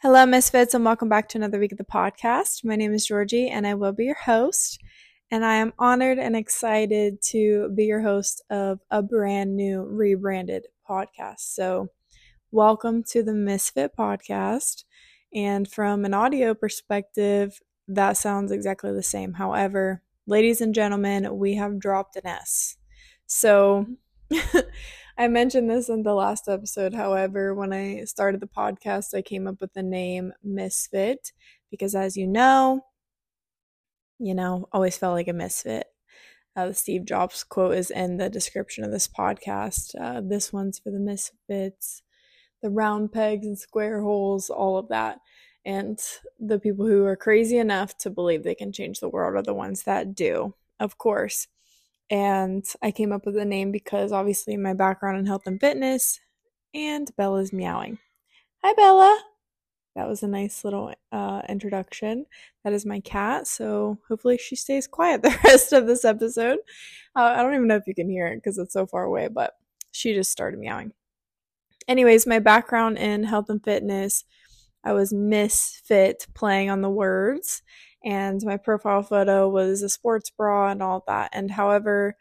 Hello, Misfits, and welcome back to another week of the podcast. My name is Jorgie, and I will be your host. And I am honored and excited to be your host of a brand new rebranded podcast. So, welcome to the Misfit podcast. And from an audio perspective, that sounds exactly the same. However, ladies and gentlemen, we have dropped an S. So, I mentioned this in the last episode. However, when I started the podcast, I came up with the name Misfit because, as you know, you know, always felt like a misfit. Uh, the Steve Jobs quote is in the description of this podcast. Uh, this one's for the misfits, the round pegs and square holes, all of that. And the people who are crazy enough to believe they can change the world are the ones that do, of course. And I came up with the name because obviously my background in health and fitness, and Bella's meowing. Hi, Bella. That was a nice little uh, introduction. That is my cat, so hopefully she stays quiet the rest of this episode. Uh, I don't even know if you can hear it because it's so far away, but she just started meowing. Anyways, my background in health and fitness, I was misfit playing on the words and my profile photo was a sports bra and all that. And however,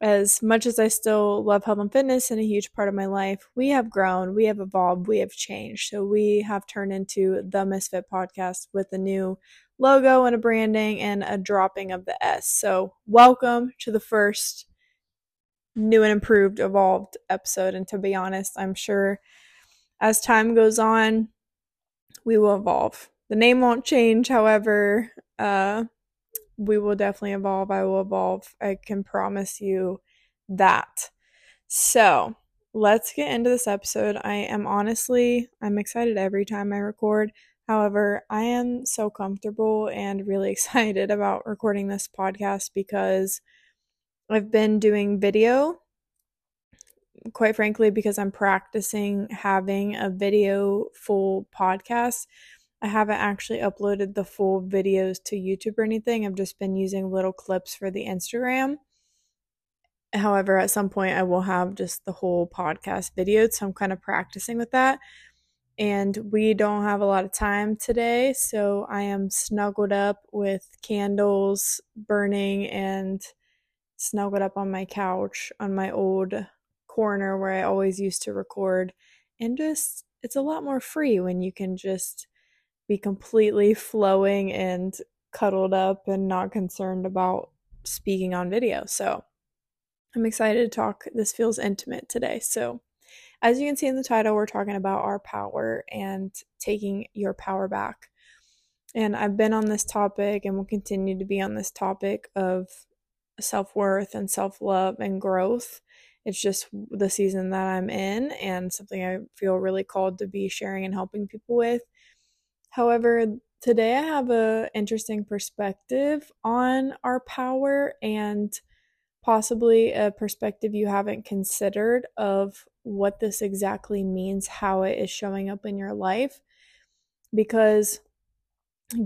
as much as I still love health and fitness and a huge part of my life, we have grown, we have evolved, we have changed. So we have turned into the Misfit podcast with a new logo and a branding and a dropping of the S. So welcome to the first new and improved, evolved episode. And to be honest, I'm sure as time goes on, we will evolve. The name won't change, however, uh, we will definitely evolve. I will evolve. I can promise you that. So, let's get into this episode. I am honestly, I'm excited every time I record. However, I am so comfortable and really excited about recording this podcast because I've been doing video quite frankly because I'm practicing having a video full podcast I haven't actually uploaded the full videos to YouTube or anything. I've just been using little clips for the Instagram. However, at some point I will have just the whole podcast videoed, so I'm kind of practicing with that. And we don't have a lot of time today, so I am snuggled up with candles burning and snuggled up on my couch on my old corner where I always used to record. And just, it's a lot more free when you can just be completely flowing and cuddled up and not concerned about speaking on video. So I'm excited to talk. This feels intimate today. So, as you can see in the title, we're talking about our power and taking your power back. And I've been on this topic and will continue to be on this topic of self worth and self love and growth. It's just the season that I'm in and something I feel really called to be sharing and helping people with. However, today I have a interesting perspective on our power and possibly a perspective you haven't considered of what this exactly means, how it is showing up in your life. Because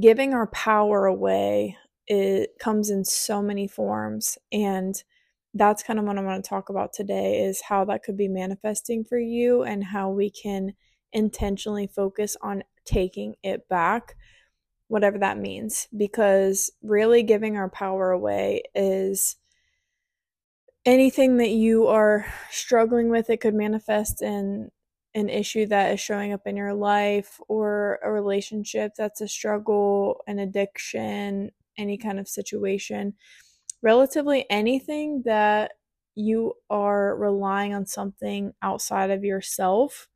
giving our power away it comes in so many forms and that's kind of what I want to talk about today is how that could be manifesting for you and how we can intentionally focus on taking it back, whatever that means, because really giving our power away is anything that you are struggling with. It could manifest in an issue that is showing up in your life or a relationship that's a struggle, an addiction, any kind of situation. Relatively anything that you are relying on something outside of yourself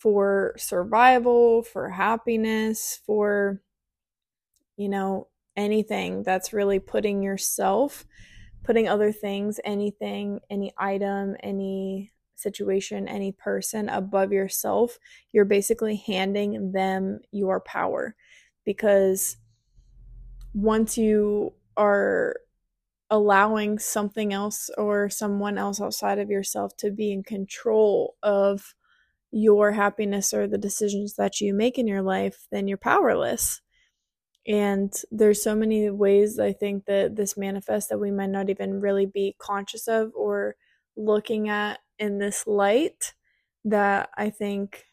for survival, for happiness, for, you know, anything that's really putting yourself, putting other things, anything, any item, any situation, any person above yourself, you're basically handing them your power. Because once you are allowing something else or someone else outside of yourself to be in control of your happiness or the decisions that you make in your life, then you're powerless. And there's so many ways I think that this manifests that we might not even really be conscious of or looking at in this light that I think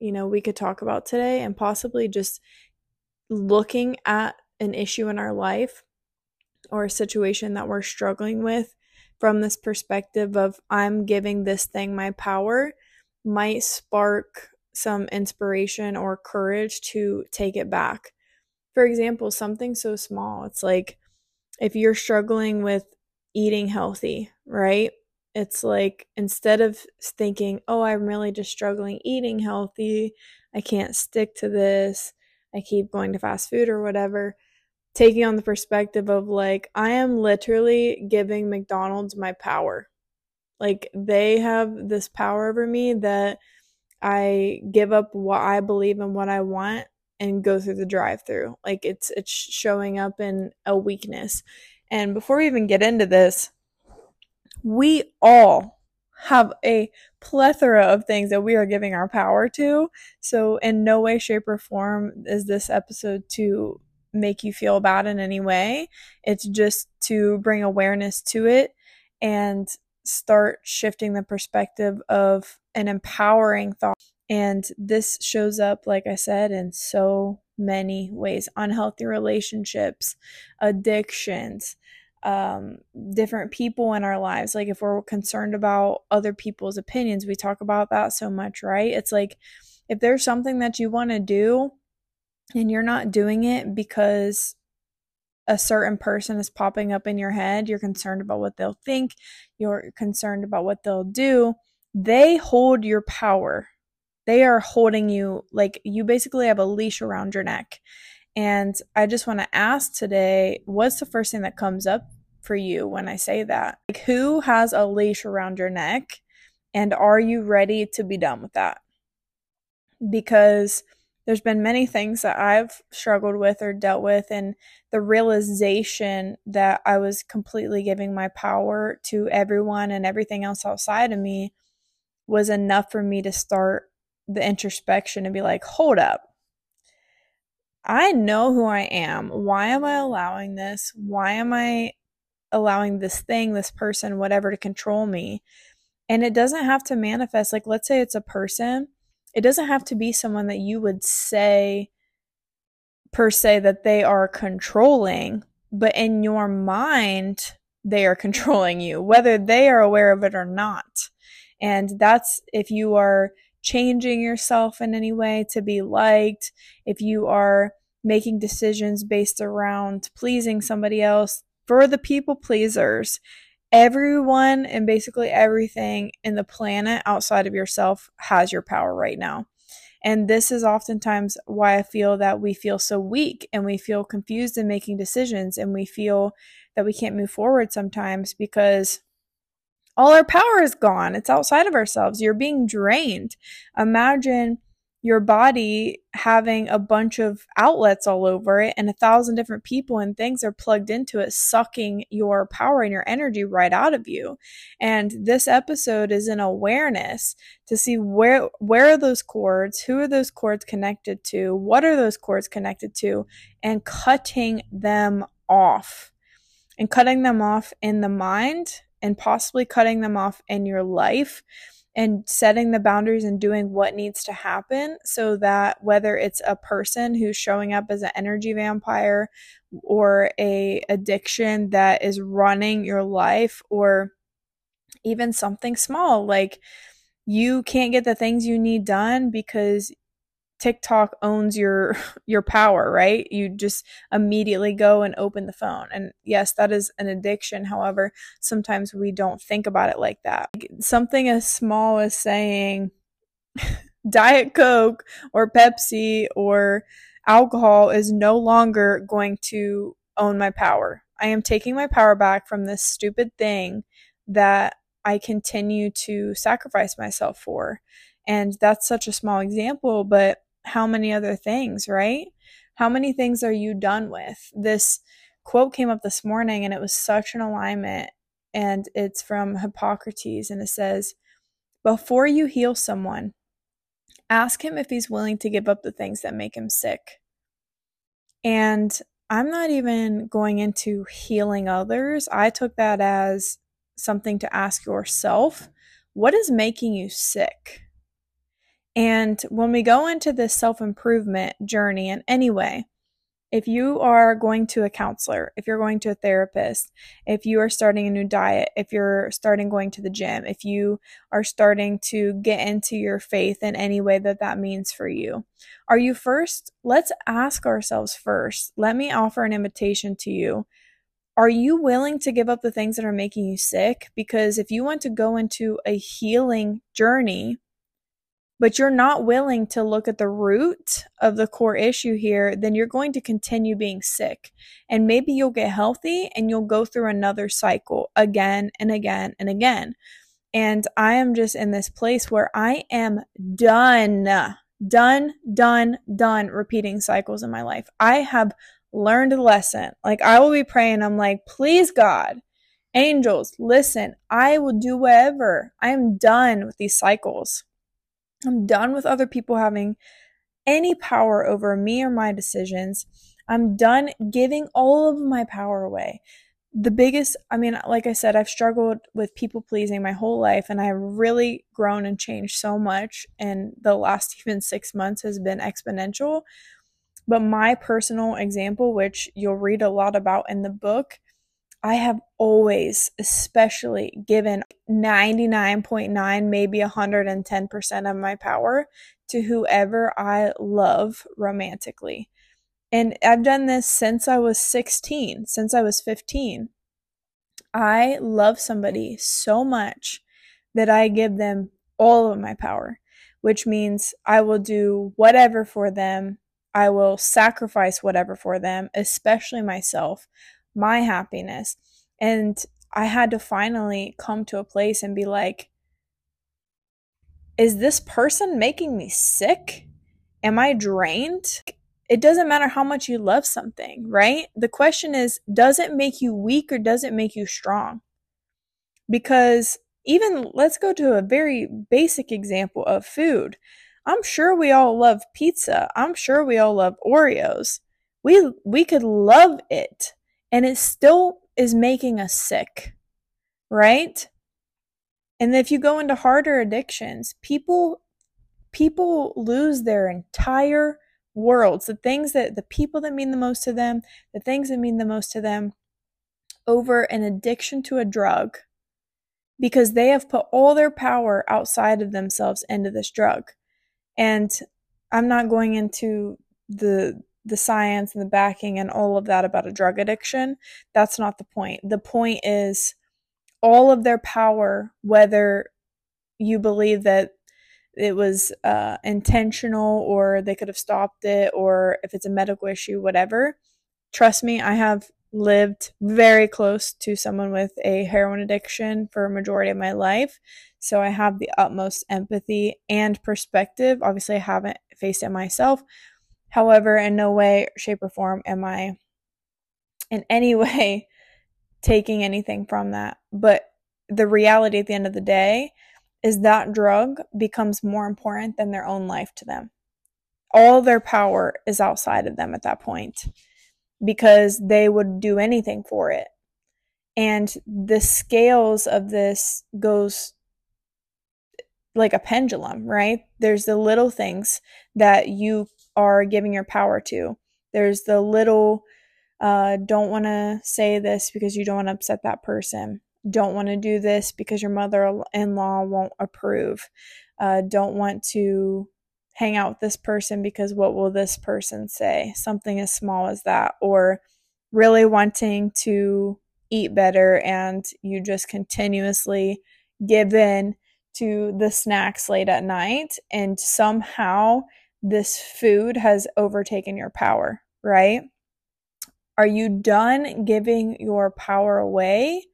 you know, we could talk about today and possibly just looking at an issue in our life or a situation that we're struggling with from this perspective of I'm giving this thing my power might spark some inspiration or courage to take it back. For example, something so small, it's like if you're struggling with eating healthy, right? It's like instead of thinking, oh, I'm really just struggling eating healthy, I can't stick to this, I keep going to fast food or whatever, taking on the perspective of like, I am literally giving McDonald's my power. Like, they have this power over me that I give up what I believe and what I want and go through the drive through. Like it's it's showing up in a weakness. And before we even get into this, we all have a plethora of things that we are giving our power to. So, in no way, shape, or form is this episode to make you feel bad in any way. It's just to bring awareness to it and start shifting the perspective of an empowering thought. And this shows up, like I said, in so many ways unhealthy relationships, addictions, um, different people in our lives. Like if we're concerned about other people's opinions, we talk about that so much, right? It's like if there's something that you want to do and you're not doing it because a certain person is popping up in your head, you're concerned about what they'll think, you're concerned about what they'll do, they hold your power. They are holding you like you basically have a leash around your neck. And I just want to ask today what's the first thing that comes up for you when I say that? Like, who has a leash around your neck? And are you ready to be done with that? Because there's been many things that I've struggled with or dealt with, and the realization that I was completely giving my power to everyone and everything else outside of me was enough for me to start the introspection and be like, hold up. I know who I am. Why am I allowing this? Why am I allowing this thing, this person, whatever to control me? And it doesn't have to manifest. Like, let's say it's a person it doesn't have to be someone that you would say per se that they are controlling, but in your mind, they are controlling you, whether they are aware of it or not. And that's if you are changing yourself in any way to be liked, if you are making decisions based around pleasing somebody else for the people pleasers everyone and basically everything in the planet outside of yourself has your power right now. And this is oftentimes why I feel that we feel so weak and we feel confused in making decisions and we feel that we can't move forward sometimes because all our power is gone. It's outside of ourselves. You're being drained. Imagine your body having a bunch of outlets all over it and a thousand different people and things are plugged into it, sucking your power and your energy right out of you. And this episode is an awareness to see where where are those cords, who are those cords connected to, what are those cords connected to, and cutting them off. And cutting them off in the mind and possibly cutting them off in your life and setting the boundaries and doing what needs to happen so that whether it's a person who's showing up as an energy vampire or a addiction that is running your life or even something small like you can't get the things you need done because TikTok owns your your power, right? You just immediately go and open the phone. And yes, that is an addiction. However, sometimes we don't think about it like that. Something as small as saying Diet Coke or Pepsi or alcohol is no longer going to own my power. I am taking my power back from this stupid thing that I continue to sacrifice myself for. And that's such a small example, but how many other things, right? How many things are you done with? This quote came up this morning and it was such an alignment. And it's from Hippocrates and it says, Before you heal someone, ask him if he's willing to give up the things that make him sick. And I'm not even going into healing others. I took that as something to ask yourself what is making you sick? And when we go into this self improvement journey in any way, if you are going to a counselor, if you're going to a therapist, if you are starting a new diet, if you're starting going to the gym, if you are starting to get into your faith in any way that that means for you, are you first? Let's ask ourselves first. Let me offer an invitation to you. Are you willing to give up the things that are making you sick? Because if you want to go into a healing journey, but you're not willing to look at the root of the core issue here, then you're going to continue being sick. And maybe you'll get healthy and you'll go through another cycle again and again and again. And I am just in this place where I am done, done, done, done repeating cycles in my life. I have learned a lesson. Like I will be praying, I'm like, please God, angels, listen, I will do whatever. I am done with these cycles. I'm done with other people having any power over me or my decisions. I'm done giving all of my power away. The biggest, I mean, like I said, I've struggled with people pleasing my whole life, and I've really grown and changed so much. And the last even six months has been exponential. But my personal example, which you'll read a lot about in the book, I have always, especially given 99.9, maybe 110% of my power to whoever I love romantically. And I've done this since I was 16, since I was 15. I love somebody so much that I give them all of my power, which means I will do whatever for them. I will sacrifice whatever for them, especially myself my happiness. And I had to finally come to a place and be like, is this person making me sick? Am I drained? It doesn't matter how much you love something, right? The question is, does it make you weak or does it make you strong? Because even let's go to a very basic example of food. I'm sure we all love pizza. I'm sure we all love Oreos. We we could love it and it still is making us sick, right? And if you go into harder addictions, people people lose their entire worlds, the things that the people that mean the most to them, the things that mean the most to them over an addiction to a drug because they have put all their power outside of themselves into this drug. And I'm not going into the the science and the backing and all of that about a drug addiction. That's not the point. The point is all of their power, whether you believe that it was uh, intentional or they could have stopped it or if it's a medical issue, whatever. Trust me, I have lived very close to someone with a heroin addiction for a majority of my life. So I have the utmost empathy and perspective. Obviously, I haven't faced it myself, However, in no way, shape, or form am I in any way taking anything from that. But the reality at the end of the day is that drug becomes more important than their own life to them. All their power is outside of them at that point because they would do anything for it. And the scales of this goes like a pendulum, right? There's the little things that you are giving your power to. There's the little, uh, don't want to say this because you don't want to upset that person. Don't want to do this because your mother in law won't approve. Uh, don't want to hang out with this person because what will this person say? Something as small as that. Or really wanting to eat better and you just continuously give in to the snacks late at night and somehow this food has overtaken your power, right? Are you done giving your power away?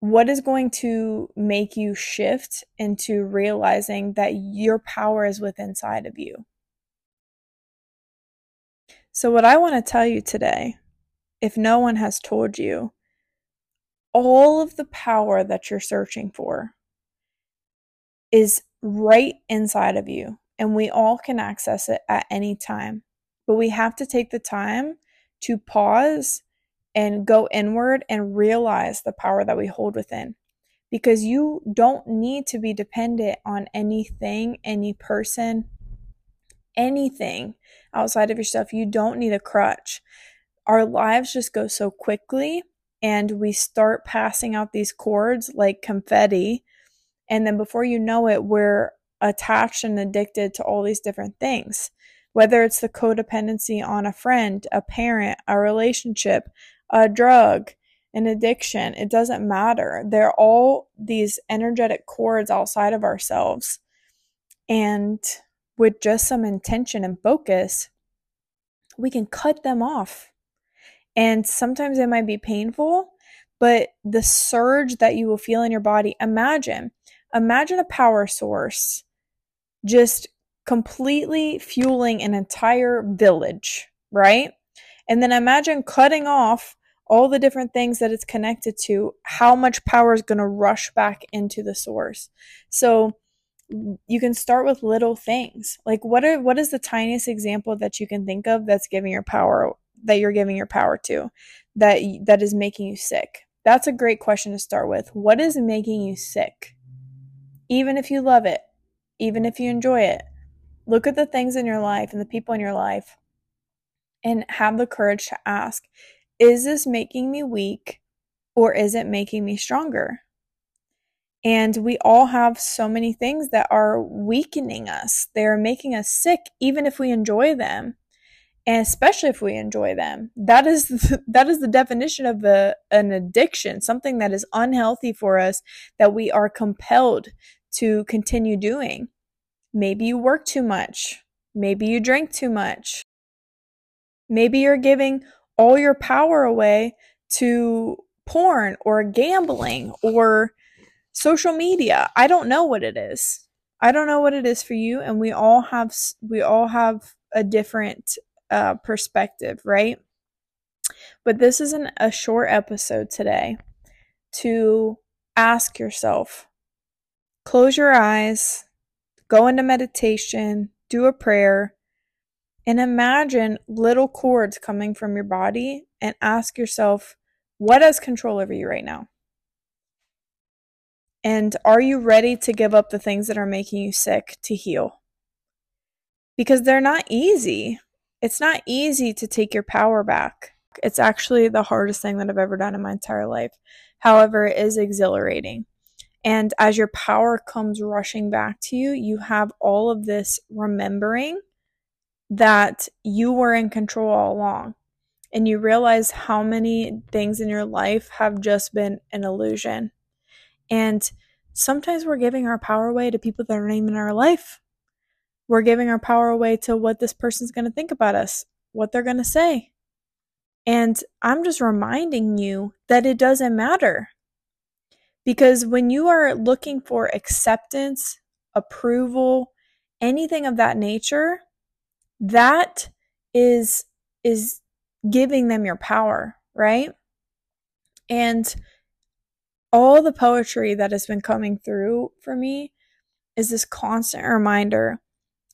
What is going to make you shift into realizing that your power is within inside of you? So, what I want to tell you today, if no one has told you, all of the power that you're searching for is right inside of you and we all can access it at any time. But we have to take the time to pause and go inward and realize the power that we hold within. because you don't need to be dependent on anything, any person, anything outside of yourself. You don't need a crutch. Our lives just go so quickly and we start passing out these cords like confetti. And then before you know it, we're attached and addicted to all these different things. Whether it's the codependency on a friend, a parent, a relationship, a drug, an addiction, it doesn't matter. They're all these energetic cords outside of ourselves. And with just some intention and focus, we can cut them off. And sometimes it might be painful, but the surge that you will feel in your body, imagine, imagine a power source just completely fueling an entire village, right? And then imagine cutting off all the different things that it's connected to, how much power is going to rush back into the source. So you can start with little things. Like what are what is the tiniest example that you can think of that's giving your power that you're giving your power to that that is making you sick? That's a great question to start with. What is making you sick? Even if you love it, even if you enjoy it. Look at the things in your life and the people in your life and have the courage to ask, is this making me weak or is it making me stronger? And we all have so many things that are weakening us. They are making us sick, even if we enjoy them. And especially if we enjoy them. That is the, that is the definition of a, an addiction, something that is unhealthy for us that we are compelled to continue doing. Maybe you work too much. Maybe you drink too much. Maybe you're giving all your power away to porn or gambling or social media. I don't know what it is. I don't know what it is for you and we all have we all have a different uh, perspective, right? But this isn't a short episode today to ask yourself close your eyes, go into meditation, do a prayer, and imagine little cords coming from your body and ask yourself, what has control over you right now? And are you ready to give up the things that are making you sick to heal? Because they're not easy. It's not easy to take your power back. It's actually the hardest thing that I've ever done in my entire life. However, it is exhilarating. And as your power comes rushing back to you, you have all of this remembering that you were in control all along. And you realize how many things in your life have just been an illusion. And sometimes we're giving our power away to people that aren't even in our life. We're giving our power away to what this person's going to think about us, what they're going to say. And I'm just reminding you that it doesn't matter. Because when you are looking for acceptance, approval, anything of that nature, that is is giving them your power, right? And all the poetry that has been coming through for me is this constant reminder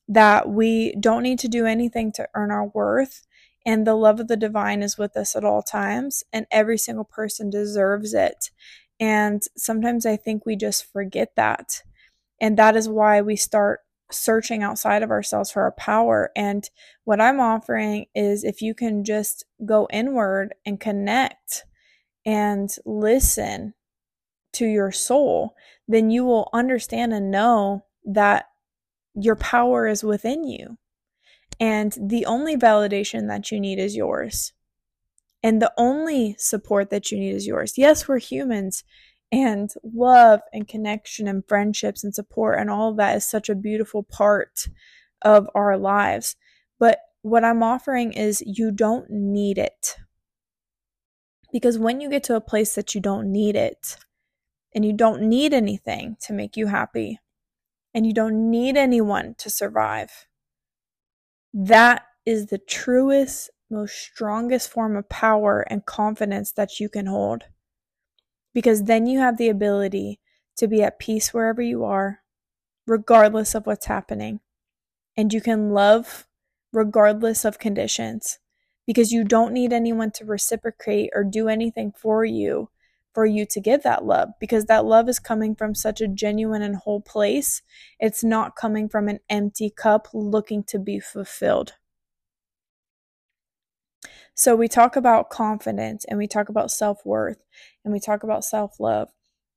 that we don't need to do anything to earn our worth and the love of the divine is with us at all times and every single person deserves it and sometimes i think we just forget that and that is why we start searching outside of ourselves for our power. And what I'm offering is if you can just go inward and connect and listen to your soul, then you will understand and know that your power is within you. And the only validation that you need is yours. And the only support that you need is yours. Yes, we're humans and love and connection and friendships and support and all of that is such a beautiful part of our lives. But what I'm offering is you don't need it. Because when you get to a place that you don't need it, and you don't need anything to make you happy, and you don't need anyone to survive, that is the truest, most strongest form of power and confidence that you can hold because then you have the ability to be at peace wherever you are, regardless of what's happening. And you can love regardless of conditions because you don't need anyone to reciprocate or do anything for you for you to give that love because that love is coming from such a genuine and whole place. It's not coming from an empty cup looking to be fulfilled. So we talk about confidence and we talk about self worth and we talk about self love.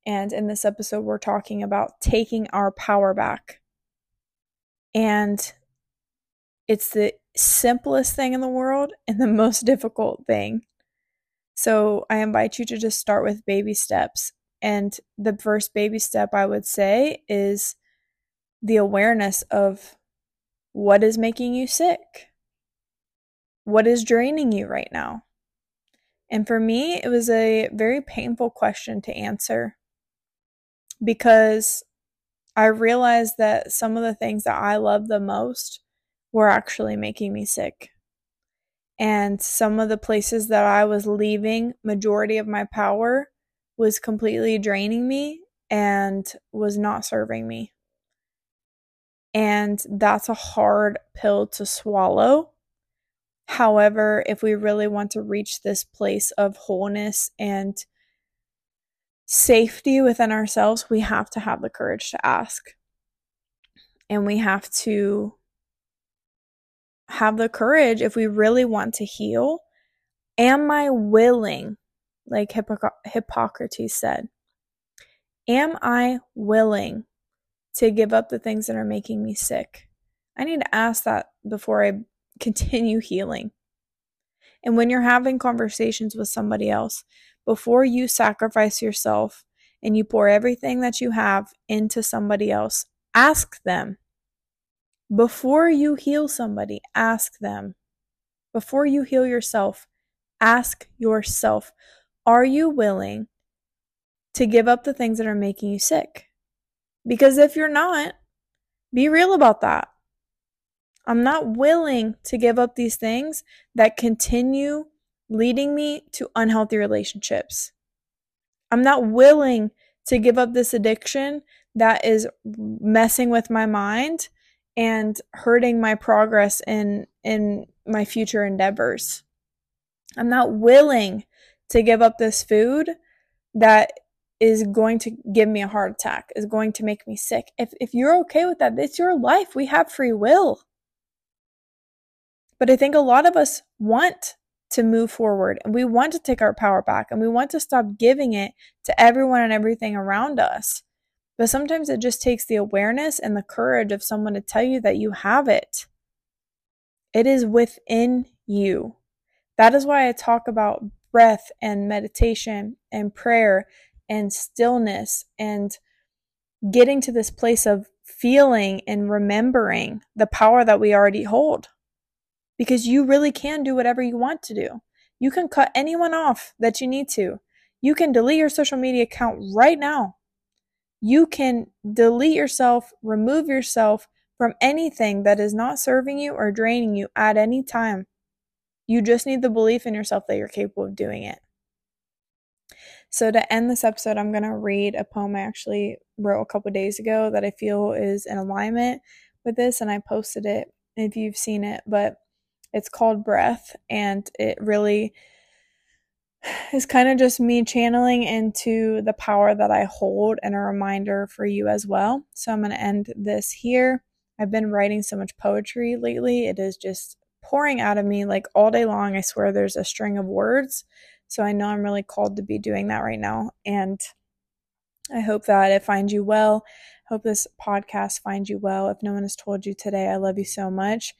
And in this episode, we're talking about taking our power back. And it's the simplest thing in the world and the most difficult thing. So I invite you to just start with baby steps. And the first baby step I would say is the awareness of what is making you sick. What is draining you right now? And for me, it was a very painful question to answer because I realized that some of the things that I love the most were actually making me sick. And some of the places that I was leaving majority of my power was completely draining me and was not serving me. And that's a hard pill to swallow. However, if we really want to reach this place of wholeness and safety within ourselves, we have to have the courage to ask. And we have to have the courage if we really want to heal. Am I willing, like Hippocrates said, am I willing to give up the things that are making me sick? I need to ask that before I continue healing. And when you're having conversations with somebody else, before you sacrifice yourself and you pour everything that you have into somebody else, ask them before you heal somebody, ask them. Before you heal yourself, ask yourself Are you willing to give up the things that are making you sick? Because if you're not, be real about that. I'm not willing to give up these things that continue leading me to unhealthy relationships. I'm not willing to give up this addiction that is messing with my mind and hurting my progress in in my future endeavors. I'm not willing to give up this food that is going to give me a heart attack, is going to make me sick. If if you're okay with that, it's your life. We have free will. But I think a lot of us want to move forward and we want to take our power back and we want to stop giving it to everyone and everything around us. But sometimes it just takes the awareness and the courage of someone to tell you that you have it. It is within you. That is why I talk about breath and meditation and prayer and stillness and getting to this place of feeling and remembering the power that we already hold. Because you really can do whatever you want to do. You can cut anyone off that you need to. You can delete your social media account right now you can delete yourself, remove yourself from anything that is not serving you or draining you at any time. You just need the belief in yourself that you're capable of doing it. So, to end this episode, I'm going to read a poem I actually wrote a couple days ago that I feel is in alignment with this, and I posted it if you've seen it. But it's called Breath, and it really is kind of just me channeling into the power that I hold and a reminder for you as well. So I'm going to end this here. I've been writing so much poetry lately. It is just pouring out of me like all day long. I swear there's a string of words. So I know I'm really called to be doing that right now. And I hope that it finds you well. Hope this podcast finds you well. If no one has told you today, I love you so much.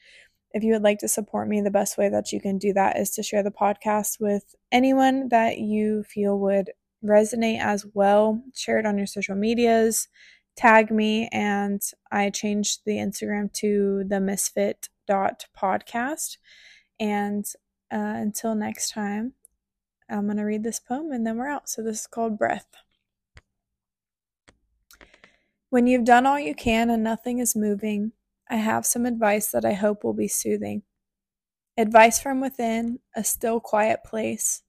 If you would like to support me, the best way that you can do that is to share the podcast with anyone that you feel would resonate as well. Share it on your social medias, tag me, and I changed the Instagram to the misfit dot podcast. And uh, until next time, I'm going to read this poem and then we're out. So this is called Breath. When you've done all you can and nothing is moving, I have some advice that I hope will be soothing. Advice from within a still, quiet place.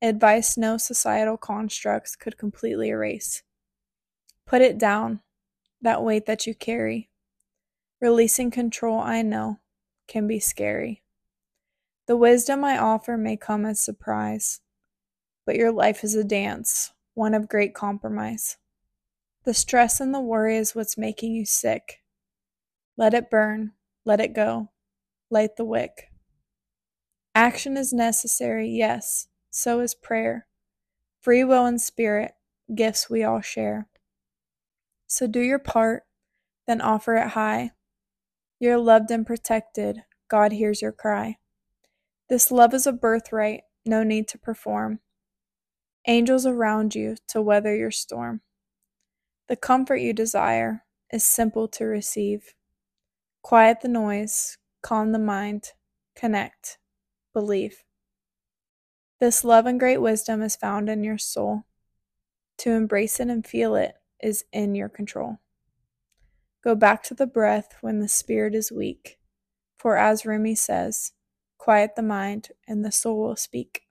Advice no societal constructs could completely erase. Put it down, that weight that you carry. Releasing control, I know, can be scary. The wisdom I offer may come as surprise. but your life is a dance, one of great compromise. The stress and the worry is what's making you sick. Let it burn, let it go, light the wick. Action is necessary, yes, so is prayer. Free will and spirit, gifts we all share. So do your part, then offer it high. You're loved and protected, God hears your cry. This love is a birthright, no need to perform. Angels around you to weather your storm. The comfort you desire is simple to receive. Quiet the noise, calm the mind, connect, believe. This love and great wisdom is found in your soul. To embrace it and feel it is in your control. Go back to the breath when the spirit is weak, for as Rumi says, quiet the mind and the soul will speak.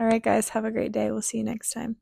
All right, guys, have a great day. We'll see you next time.